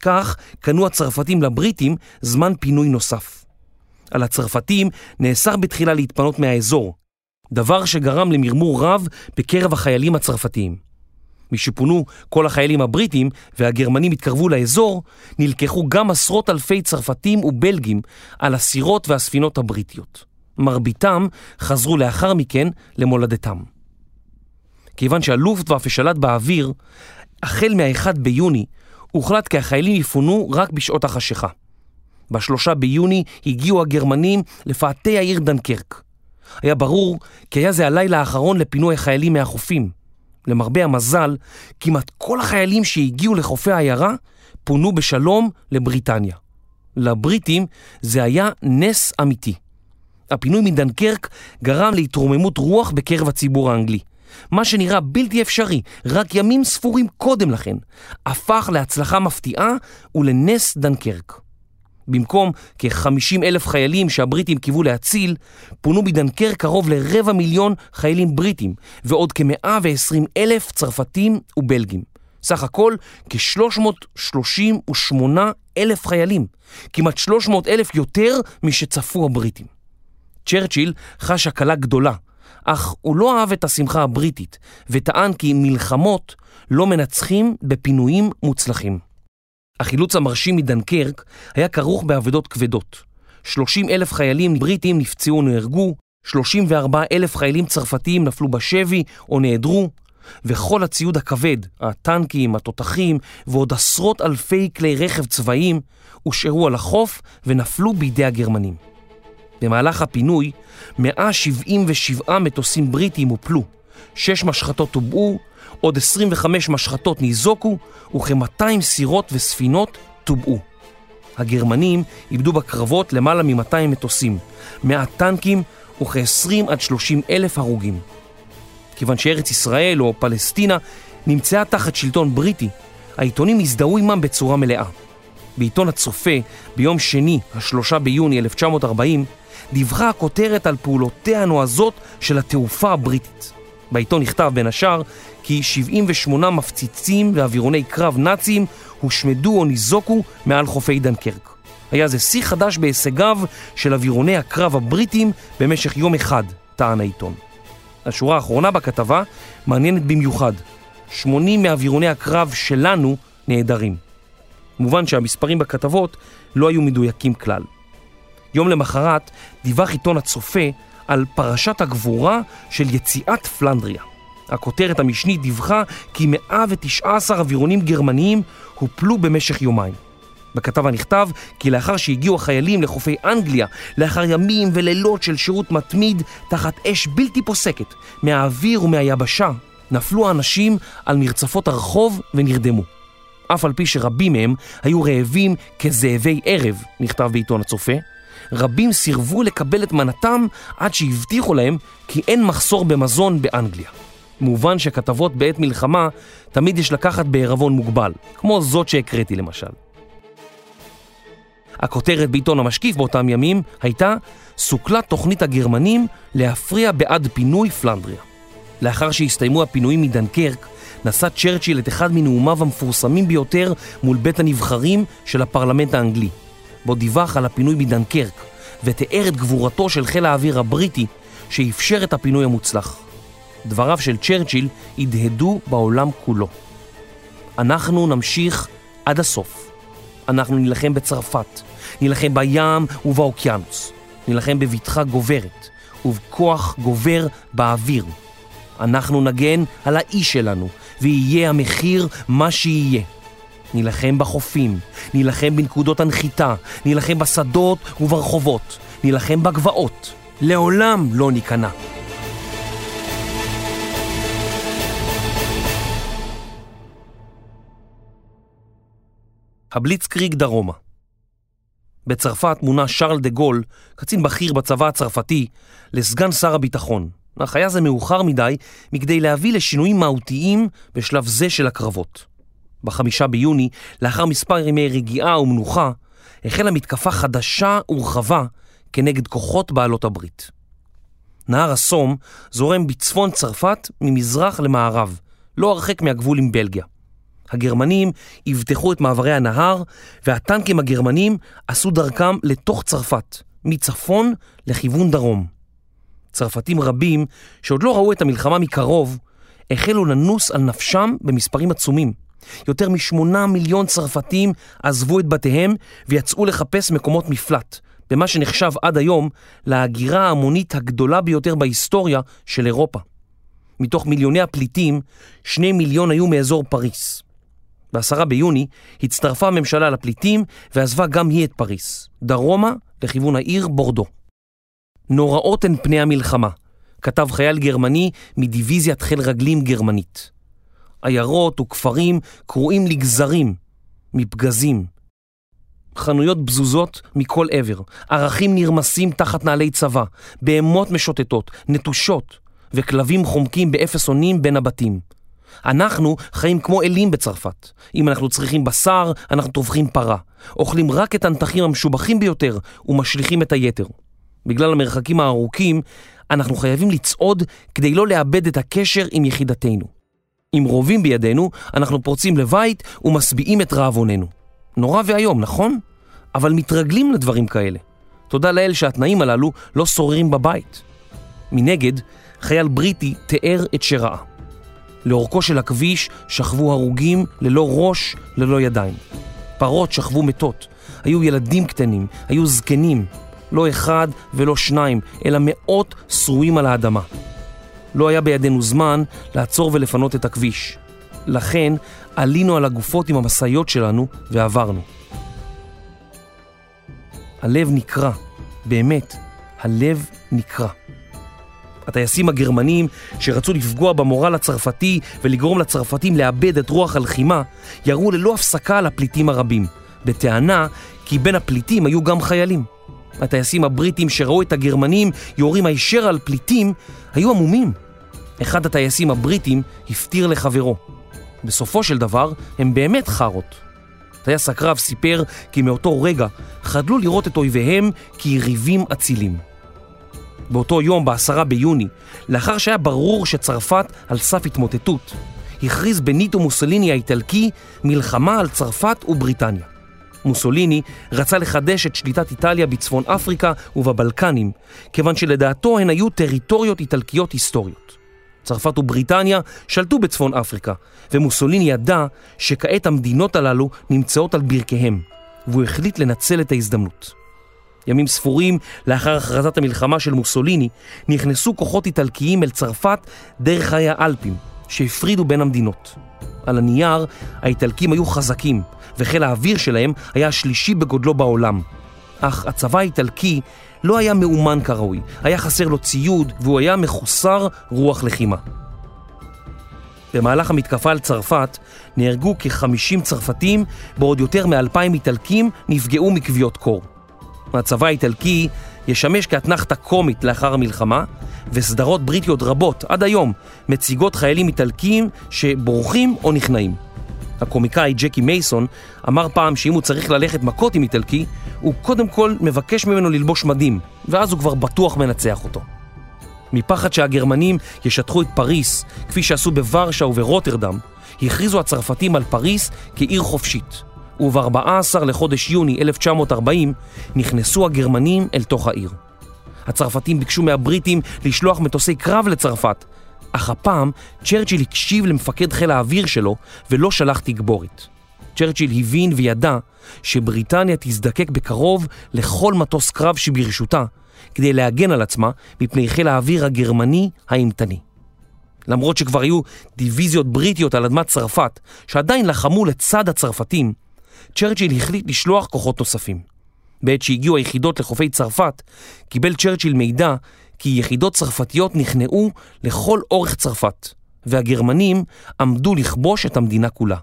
כך קנו הצרפתים לבריטים זמן פינוי נוסף. על הצרפתים נאסר בתחילה להתפנות מהאזור, דבר שגרם למרמור רב בקרב החיילים הצרפתיים. משפונו כל החיילים הבריטים והגרמנים התקרבו לאזור, נלקחו גם עשרות אלפי צרפתים ובלגים על הסירות והספינות הבריטיות. מרביתם חזרו לאחר מכן למולדתם. כיוון שהלופטוואפה שלט באוויר, החל מה-1 ביוני הוחלט כי החיילים יפונו רק בשעות החשיכה. בשלושה ביוני הגיעו הגרמנים לפאתי העיר דנקרק. היה ברור כי היה זה הלילה האחרון לפינוי החיילים מהחופים. למרבה המזל, כמעט כל החיילים שהגיעו לחופי העיירה פונו בשלום לבריטניה. לבריטים זה היה נס אמיתי. הפינוי מדנקרק גרם להתרוממות רוח בקרב הציבור האנגלי. מה שנראה בלתי אפשרי רק ימים ספורים קודם לכן, הפך להצלחה מפתיעה ולנס דנקרק. במקום כ-50 אלף חיילים שהבריטים קיוו להציל, פונו מדנקר קרוב לרבע מיליון חיילים בריטים ועוד כ-120 אלף צרפתים ובלגים. סך הכל כ-338 אלף חיילים, כמעט 300 אלף יותר משצפו הבריטים. צ'רצ'יל חש הקלה גדולה, אך הוא לא אהב את השמחה הבריטית וטען כי מלחמות לא מנצחים בפינויים מוצלחים. החילוץ המרשים מדנקרק היה כרוך באבדות כבדות. 30 אלף חיילים בריטים נפצעו או נהרגו, 34 אלף חיילים צרפתיים נפלו בשבי או נעדרו, וכל הציוד הכבד, הטנקים, התותחים ועוד עשרות אלפי כלי רכב צבאיים הושארו על החוף ונפלו בידי הגרמנים. במהלך הפינוי, 177 מטוסים בריטיים הופלו, 6 משחטות טובעו, עוד 25 משחטות ניזוקו וכ-200 סירות וספינות טובעו. הגרמנים איבדו בקרבות למעלה מ-200 מטוסים, 100 טנקים וכ-20 עד 30 אלף הרוגים. כיוון שארץ ישראל או פלסטינה נמצאה תחת שלטון בריטי, העיתונים הזדהו עמם בצורה מלאה. בעיתון הצופה, ביום שני, השלושה ביוני 1940, דיווחה הכותרת על פעולותיה הנועזות של התעופה הבריטית. בעיתון נכתב בין השאר כי 78 מפציצים ואווירוני קרב נאצים הושמדו או ניזוקו מעל חופי דנקרק. היה זה שיא חדש בהישגיו של אווירוני הקרב הבריטים במשך יום אחד, טען העיתון. השורה האחרונה בכתבה מעניינת במיוחד. 80 מאווירוני הקרב שלנו נעדרים. מובן שהמספרים בכתבות לא היו מדויקים כלל. יום למחרת דיווח עיתון הצופה על פרשת הגבורה של יציאת פלנדריה. הכותרת המשנית דיווחה כי 119 אווירונים גרמניים הופלו במשך יומיים. בכתבה נכתב כי לאחר שהגיעו החיילים לחופי אנגליה, לאחר ימים ולילות של שירות מתמיד תחת אש בלתי פוסקת מהאוויר ומהיבשה, נפלו האנשים על מרצפות הרחוב ונרדמו. אף על פי שרבים מהם היו רעבים כזאבי ערב, נכתב בעיתון הצופה, רבים סירבו לקבל את מנתם עד שהבטיחו להם כי אין מחסור במזון באנגליה. מובן שכתבות בעת מלחמה תמיד יש לקחת בערבון מוגבל, כמו זאת שהקראתי למשל. הכותרת בעיתון המשקיף באותם ימים הייתה סוכלה תוכנית הגרמנים להפריע בעד פינוי פלנדריה. לאחר שהסתיימו הפינויים מדנקרק, נשא צ'רצ'יל את אחד מנאומיו המפורסמים ביותר מול בית הנבחרים של הפרלמנט האנגלי, בו דיווח על הפינוי מדנקרק ותיאר את גבורתו של חיל האוויר הבריטי שאפשר את הפינוי המוצלח. דבריו של צ'רצ'יל הדהדו בעולם כולו. אנחנו נמשיך עד הסוף. אנחנו נילחם בצרפת, נילחם בים ובאוקיינוס, נילחם בבטחה גוברת ובכוח גובר באוויר. אנחנו נגן על האיש שלנו, ויהיה המחיר מה שיהיה. נילחם בחופים, נילחם בנקודות הנחיתה, נילחם בשדות וברחובות, נילחם בגבעות. לעולם לא ניכנע. הבליצקריג דרומה בצרפת מונה שרל דה גול, קצין בכיר בצבא הצרפתי, לסגן שר הביטחון. אך היה זה מאוחר מדי מכדי להביא לשינויים מהותיים בשלב זה של הקרבות. בחמישה ביוני, לאחר מספר ימי רגיעה ומנוחה, החלה מתקפה חדשה ורחבה כנגד כוחות בעלות הברית. נהר הסום זורם בצפון צרפת ממזרח למערב, לא הרחק מהגבול עם בלגיה. הגרמנים אבטחו את מעברי הנהר, והטנקים הגרמנים עשו דרכם לתוך צרפת, מצפון לכיוון דרום. צרפתים רבים, שעוד לא ראו את המלחמה מקרוב, החלו לנוס על נפשם במספרים עצומים. יותר משמונה מיליון צרפתים עזבו את בתיהם ויצאו לחפש מקומות מפלט, במה שנחשב עד היום להגירה ההמונית הגדולה ביותר בהיסטוריה של אירופה. מתוך מיליוני הפליטים, שני מיליון היו מאזור פריס. ב-10 ביוני הצטרפה הממשלה לפליטים ועזבה גם היא את פריס, דרומה לכיוון העיר בורדו. נוראות הן פני המלחמה, כתב חייל גרמני מדיוויזיית חיל רגלים גרמנית. עיירות וכפרים קרועים לגזרים, מפגזים. חנויות בזוזות מכל עבר, ערכים נרמסים תחת נעלי צבא, בהמות משוטטות, נטושות, וכלבים חומקים באפס אונים בין הבתים. אנחנו חיים כמו אלים בצרפת. אם אנחנו צריכים בשר, אנחנו טובחים פרה. אוכלים רק את הנתחים המשובחים ביותר ומשליכים את היתר. בגלל המרחקים הארוכים, אנחנו חייבים לצעוד כדי לא לאבד את הקשר עם יחידתנו. עם רובים בידינו, אנחנו פורצים לבית ומשביעים את רעבוננו. נורא ואיום, נכון? אבל מתרגלים לדברים כאלה. תודה לאל שהתנאים הללו לא שוררים בבית. מנגד, חייל בריטי תיאר את שראה. לאורכו של הכביש שכבו הרוגים ללא ראש, ללא ידיים. פרות שכבו מתות, היו ילדים קטנים, היו זקנים, לא אחד ולא שניים, אלא מאות שרועים על האדמה. לא היה בידינו זמן לעצור ולפנות את הכביש. לכן עלינו על הגופות עם המשאיות שלנו ועברנו. הלב נקרע, באמת, הלב נקרע. הטייסים הגרמנים שרצו לפגוע במורל הצרפתי ולגרום לצרפתים לאבד את רוח הלחימה, ירו ללא הפסקה על הפליטים הרבים, בטענה כי בין הפליטים היו גם חיילים. הטייסים הבריטים שראו את הגרמנים יורים הישר על פליטים היו עמומים. אחד הטייסים הבריטים הפטיר לחברו. בסופו של דבר הם באמת חארות. טייס הקרב סיפר כי מאותו רגע חדלו לראות את אויביהם כיריבים אצילים. באותו יום, בעשרה ביוני, לאחר שהיה ברור שצרפת על סף התמוטטות, הכריז בניטו מוסוליני האיטלקי מלחמה על צרפת ובריטניה. מוסוליני רצה לחדש את שליטת איטליה בצפון אפריקה ובבלקנים, כיוון שלדעתו הן היו טריטוריות איטלקיות היסטוריות. צרפת ובריטניה שלטו בצפון אפריקה, ומוסוליני ידע שכעת המדינות הללו נמצאות על ברכיהם, והוא החליט לנצל את ההזדמנות. ימים ספורים לאחר הכרזת המלחמה של מוסוליני, נכנסו כוחות איטלקיים אל צרפת דרך חיי האלפים, שהפרידו בין המדינות. על הנייר, האיטלקים היו חזקים, וחיל האוויר שלהם היה השלישי בגודלו בעולם. אך הצבא האיטלקי לא היה מאומן כראוי, היה חסר לו ציוד והוא היה מחוסר רוח לחימה. במהלך המתקפה על צרפת נהרגו כ-50 צרפתים, בעוד יותר מ-2,000 איטלקים נפגעו מכוויות קור. הצבא האיטלקי ישמש כאתנחתה קומית לאחר המלחמה, וסדרות בריטיות רבות עד היום מציגות חיילים איטלקיים שבורחים או נכנעים. הקומיקאי ג'קי מייסון אמר פעם שאם הוא צריך ללכת מכות עם איטלקי, הוא קודם כל מבקש ממנו ללבוש מדים, ואז הוא כבר בטוח מנצח אותו. מפחד שהגרמנים ישטחו את פריס, כפי שעשו בוורשה וברוטרדם, הכריזו הצרפתים על פריס כעיר חופשית. וב-14 לחודש יוני 1940 נכנסו הגרמנים אל תוך העיר. הצרפתים ביקשו מהבריטים לשלוח מטוסי קרב לצרפת, אך הפעם צ'רצ'יל הקשיב למפקד חיל האוויר שלו ולא שלח תגבורת. צ'רצ'יל הבין וידע שבריטניה תזדקק בקרוב לכל מטוס קרב שברשותה כדי להגן על עצמה מפני חיל האוויר הגרמני האימתני. למרות שכבר היו דיוויזיות בריטיות על אדמת צרפת שעדיין לחמו לצד הצרפתים, צ'רצ'יל החליט לשלוח כוחות נוספים. בעת שהגיעו היחידות לחופי צרפת, קיבל צ'רצ'יל מידע כי יחידות צרפתיות נכנעו לכל אורך צרפת, והגרמנים עמדו לכבוש את המדינה כולה.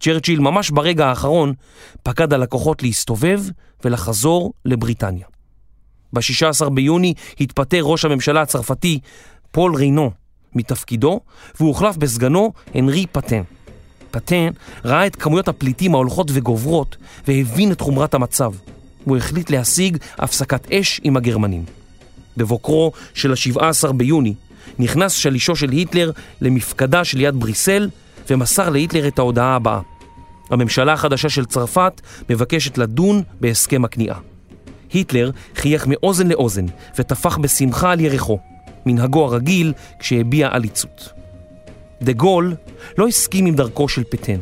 צ'רצ'יל ממש ברגע האחרון פקד על הכוחות להסתובב ולחזור לבריטניה. ב-16 ביוני התפטר ראש הממשלה הצרפתי פול ריינו מתפקידו והוחלף בסגנו הנרי פטן. פטן ראה את כמויות הפליטים ההולכות וגוברות והבין את חומרת המצב. הוא החליט להשיג הפסקת אש עם הגרמנים. בבוקרו של ה-17 ביוני נכנס שלישו של היטלר למפקדה של יד בריסל ומסר להיטלר את ההודעה הבאה: הממשלה החדשה של צרפת מבקשת לדון בהסכם הכניעה. היטלר חייך מאוזן לאוזן וטפח בשמחה על ירחו, מנהגו הרגיל כשהביע עליצות. דה גול לא הסכים עם דרכו של פטן.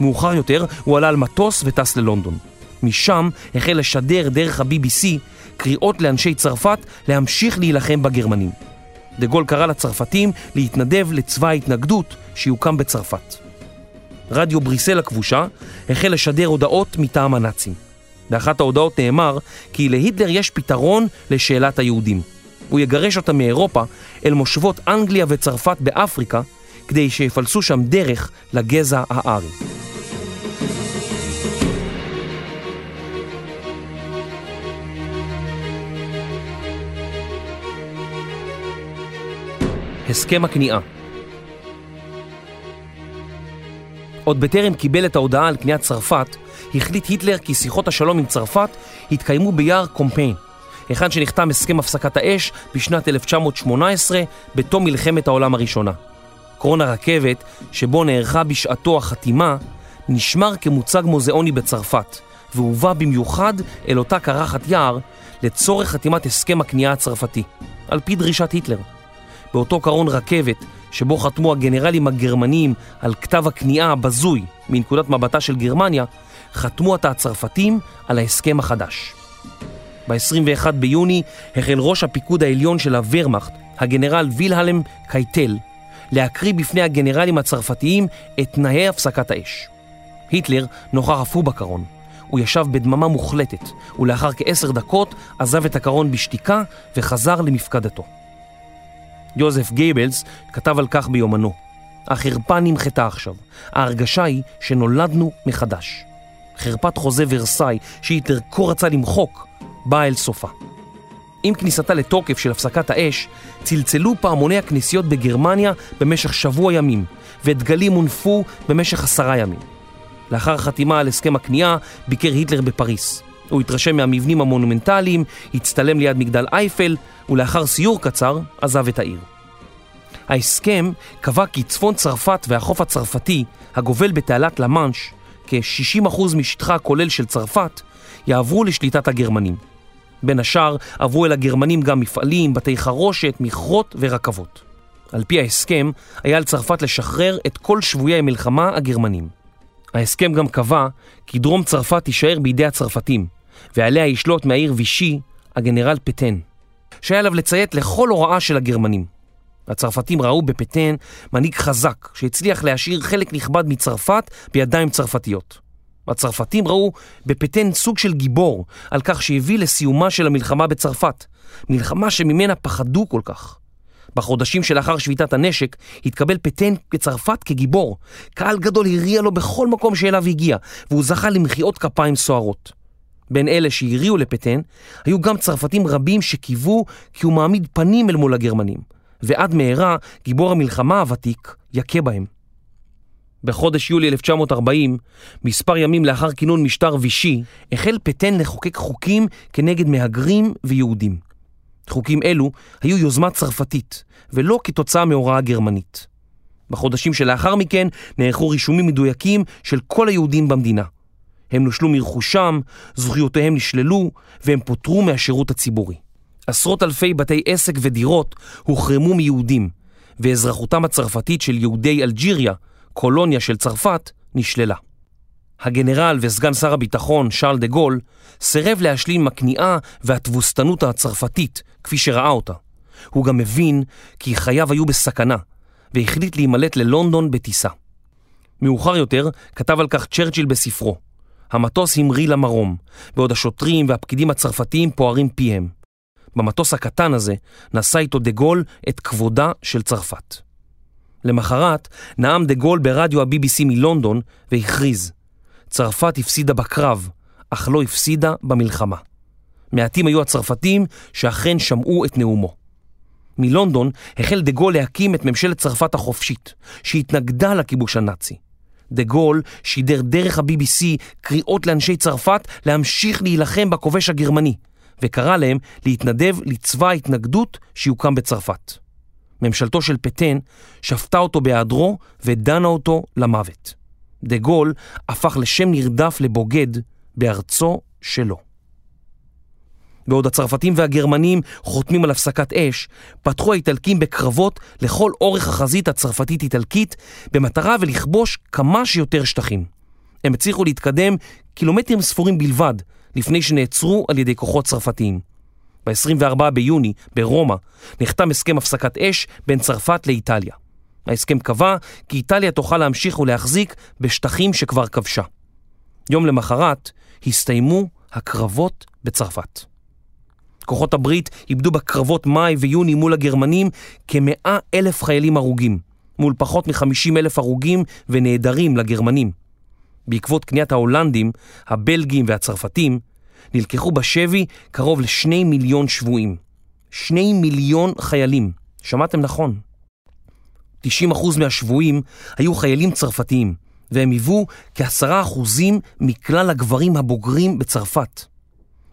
מאוחר יותר הוא עלה על מטוס וטס ללונדון. משם החל לשדר דרך ה-BBC קריאות לאנשי צרפת להמשיך להילחם בגרמנים. דה גול קרא לצרפתים להתנדב לצבא ההתנגדות שיוקם בצרפת. רדיו בריסל הכבושה החל לשדר הודעות מטעם הנאצים. באחת ההודעות נאמר כי להיטלר יש פתרון לשאלת היהודים. הוא יגרש אותם מאירופה אל מושבות אנגליה וצרפת באפריקה כדי שיפלסו שם דרך לגזע הארי. הסכם הכניעה עוד בטרם קיבל את ההודעה על כניעת צרפת, החליט היטלר כי שיחות השלום עם צרפת התקיימו ביער קומפיין, היכן שנחתם הסכם הפסקת האש בשנת 1918 בתום מלחמת העולם הראשונה. קרון הרכבת, שבו נערכה בשעתו החתימה, נשמר כמוצג מוזיאוני בצרפת, והובא במיוחד אל אותה קרחת יער לצורך חתימת הסכם הכניעה הצרפתי, על פי דרישת היטלר. באותו קרון רכבת, שבו חתמו הגנרלים הגרמנים על כתב הכניעה הבזוי מנקודת מבטה של גרמניה, חתמו עתה הצרפתים על ההסכם החדש. ב-21 ביוני החל ראש הפיקוד העליון של הוורמאכט, הגנרל וילהלם קייטל, להקריא בפני הגנרלים הצרפתיים את תנאי הפסקת האש. היטלר נוכח אף הוא בקרון. הוא ישב בדממה מוחלטת, ולאחר כעשר דקות עזב את הקרון בשתיקה וחזר למפקדתו. יוזף גייבלס כתב על כך ביומנו: החרפה נמחתה עכשיו, ההרגשה היא שנולדנו מחדש. חרפת חוזה ורסאי שהיטלר כה רצה למחוק, באה אל סופה. עם כניסתה לתוקף של הפסקת האש, צלצלו פעמוני הכנסיות בגרמניה במשך שבוע ימים, ודגלים הונפו במשך עשרה ימים. לאחר חתימה על הסכם הכניעה, ביקר היטלר בפריס. הוא התרשם מהמבנים המונומנטליים, הצטלם ליד מגדל אייפל, ולאחר סיור קצר, עזב את העיר. ההסכם קבע כי צפון צרפת והחוף הצרפתי, הגובל בתעלת למאנש, כ-60% משטחה הכולל של צרפת, יעברו לשליטת הגרמנים. בין השאר עברו אל הגרמנים גם מפעלים, בתי חרושת, מכרות ורכבות. על פי ההסכם, היה על צרפת לשחרר את כל שבויי המלחמה הגרמנים. ההסכם גם קבע כי דרום צרפת תישאר בידי הצרפתים, ועליה ישלוט מהעיר וישי הגנרל פטן, שהיה עליו לציית לכל הוראה של הגרמנים. הצרפתים ראו בפטן מנהיג חזק שהצליח להשאיר חלק נכבד מצרפת בידיים צרפתיות. הצרפתים ראו בפטן סוג של גיבור על כך שהביא לסיומה של המלחמה בצרפת, מלחמה שממנה פחדו כל כך. בחודשים שלאחר שביתת הנשק התקבל פטן בצרפת כגיבור. קהל גדול הריע לו בכל מקום שאליו הגיע, והוא זכה למחיאות כפיים סוערות. בין אלה שהריעו לפטן, היו גם צרפתים רבים שקיוו כי הוא מעמיד פנים אל מול הגרמנים, ועד מהרה גיבור המלחמה הוותיק יכה בהם. בחודש יולי 1940, מספר ימים לאחר כינון משטר וישי, החל פטן לחוקק חוקים כנגד מהגרים ויהודים. חוקים אלו היו יוזמה צרפתית, ולא כתוצאה מהוראה גרמנית. בחודשים שלאחר מכן נערכו רישומים מדויקים של כל היהודים במדינה. הם נושלו מרכושם, זכויותיהם נשללו, והם פוטרו מהשירות הציבורי. עשרות אלפי בתי עסק ודירות הוחרמו מיהודים, ואזרחותם הצרפתית של יהודי אלג'יריה, קולוניה של צרפת, נשללה. הגנרל וסגן שר הביטחון, שארל דה גול, סירב להשלים עם הכניעה והתבוסתנות הצרפתית, כפי שראה אותה. הוא גם מבין כי חייו היו בסכנה, והחליט להימלט ללונדון בטיסה. מאוחר יותר כתב על כך צ'רצ'יל בספרו. המטוס המריא למרום, בעוד השוטרים והפקידים הצרפתיים פוערים פיהם. במטוס הקטן הזה נשא איתו דה גול את כבודה של צרפת. למחרת נאם דה גול ברדיו ה-BBC מלונדון והכריז צרפת הפסידה בקרב, אך לא הפסידה במלחמה. מעטים היו הצרפתים שאכן שמעו את נאומו. מלונדון החל דה גול להקים את ממשלת צרפת החופשית, שהתנגדה לכיבוש הנאצי. דה גול שידר דרך ה-BBC קריאות לאנשי צרפת להמשיך להילחם בכובש הגרמני, וקרא להם להתנדב לצבא ההתנגדות שיוקם בצרפת. ממשלתו של פטן שפטה אותו בהיעדרו ודנה אותו למוות. דה גול הפך לשם נרדף לבוגד בארצו שלו. בעוד הצרפתים והגרמנים חותמים על הפסקת אש, פתחו האיטלקים בקרבות לכל אורך החזית הצרפתית-איטלקית במטרה ולכבוש כמה שיותר שטחים. הם הצליחו להתקדם קילומטרים ספורים בלבד לפני שנעצרו על ידי כוחות צרפתיים. ב-24 ביוני, ברומא, נחתם הסכם הפסקת אש בין צרפת לאיטליה. ההסכם קבע כי איטליה תוכל להמשיך ולהחזיק בשטחים שכבר כבשה. יום למחרת הסתיימו הקרבות בצרפת. כוחות הברית איבדו בקרבות מאי ויוני מול הגרמנים כמאה אלף חיילים הרוגים, מול פחות מחמישים אלף הרוגים ונעדרים לגרמנים. בעקבות קניית ההולנדים, הבלגים והצרפתים, נלקחו בשבי קרוב לשני מיליון שבויים. שני מיליון חיילים. שמעתם נכון. 90% מהשבויים היו חיילים צרפתיים, והם היוו כעשרה אחוזים מכלל הגברים הבוגרים בצרפת.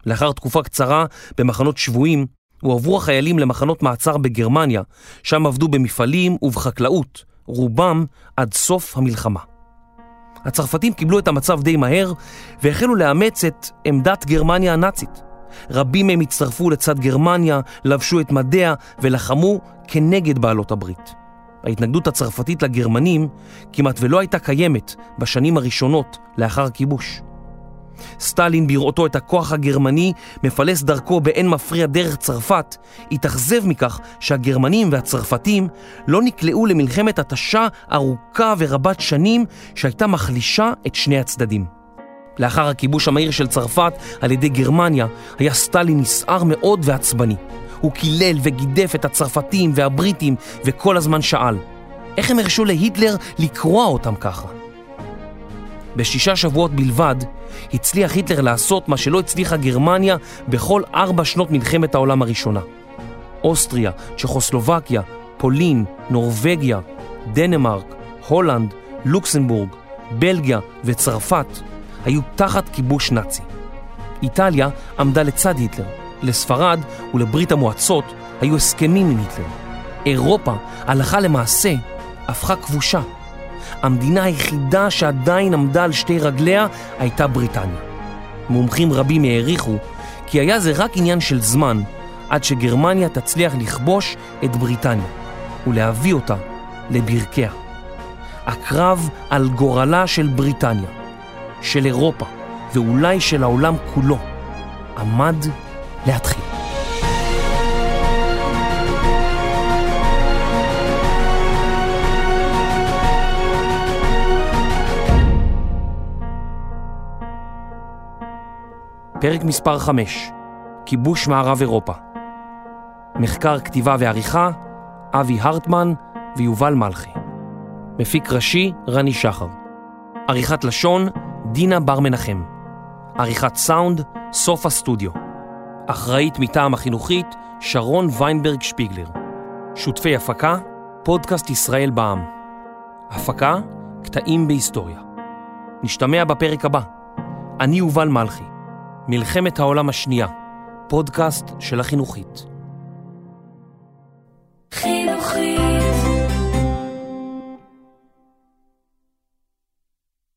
לאחר תקופה קצרה במחנות שבויים, הועברו החיילים למחנות מעצר בגרמניה, שם עבדו במפעלים ובחקלאות, רובם עד סוף המלחמה. הצרפתים קיבלו את המצב די מהר והחלו לאמץ את עמדת גרמניה הנאצית. רבים מהם הצטרפו לצד גרמניה, לבשו את מדיה ולחמו כנגד בעלות הברית. ההתנגדות הצרפתית לגרמנים כמעט ולא הייתה קיימת בשנים הראשונות לאחר הכיבוש. סטלין בראותו את הכוח הגרמני מפלס דרכו באין מפריע דרך צרפת, התאכזב מכך שהגרמנים והצרפתים לא נקלעו למלחמת התשה ארוכה ורבת שנים שהייתה מחלישה את שני הצדדים. לאחר הכיבוש המהיר של צרפת על ידי גרמניה, היה סטלין נסער מאוד ועצבני. הוא קילל וגידף את הצרפתים והבריטים וכל הזמן שאל, איך הם הרשו להיטלר לקרוע אותם ככה? בשישה שבועות בלבד הצליח היטלר לעשות מה שלא הצליחה גרמניה בכל ארבע שנות מלחמת העולם הראשונה. אוסטריה, צ'כוסלובקיה, פולין, נורבגיה, דנמרק, הולנד, לוקסמבורג, בלגיה וצרפת היו תחת כיבוש נאצי. איטליה עמדה לצד היטלר, לספרד ולברית המועצות היו הסכמים עם היטלר. אירופה, הלכה למעשה, הפכה כבושה. המדינה היחידה שעדיין עמדה על שתי רגליה הייתה בריטניה. מומחים רבים העריכו כי היה זה רק עניין של זמן עד שגרמניה תצליח לכבוש את בריטניה ולהביא אותה לברכיה. הקרב על גורלה של בריטניה, של אירופה ואולי של העולם כולו עמד להתחיל. פרק מספר 5 כיבוש מערב אירופה. מחקר, כתיבה ועריכה אבי הרטמן ויובל מלכי. מפיק ראשי רני שחר. עריכת לשון דינה בר מנחם. עריכת סאונד סוף הסטודיו. אחראית מטעם החינוכית שרון ויינברג שפיגלר. שותפי הפקה פודקאסט ישראל בע"מ. הפקה קטעים בהיסטוריה. נשתמע בפרק הבא. אני יובל מלכי מלחמת העולם השנייה, פודקאסט של החינוכית. חינוכית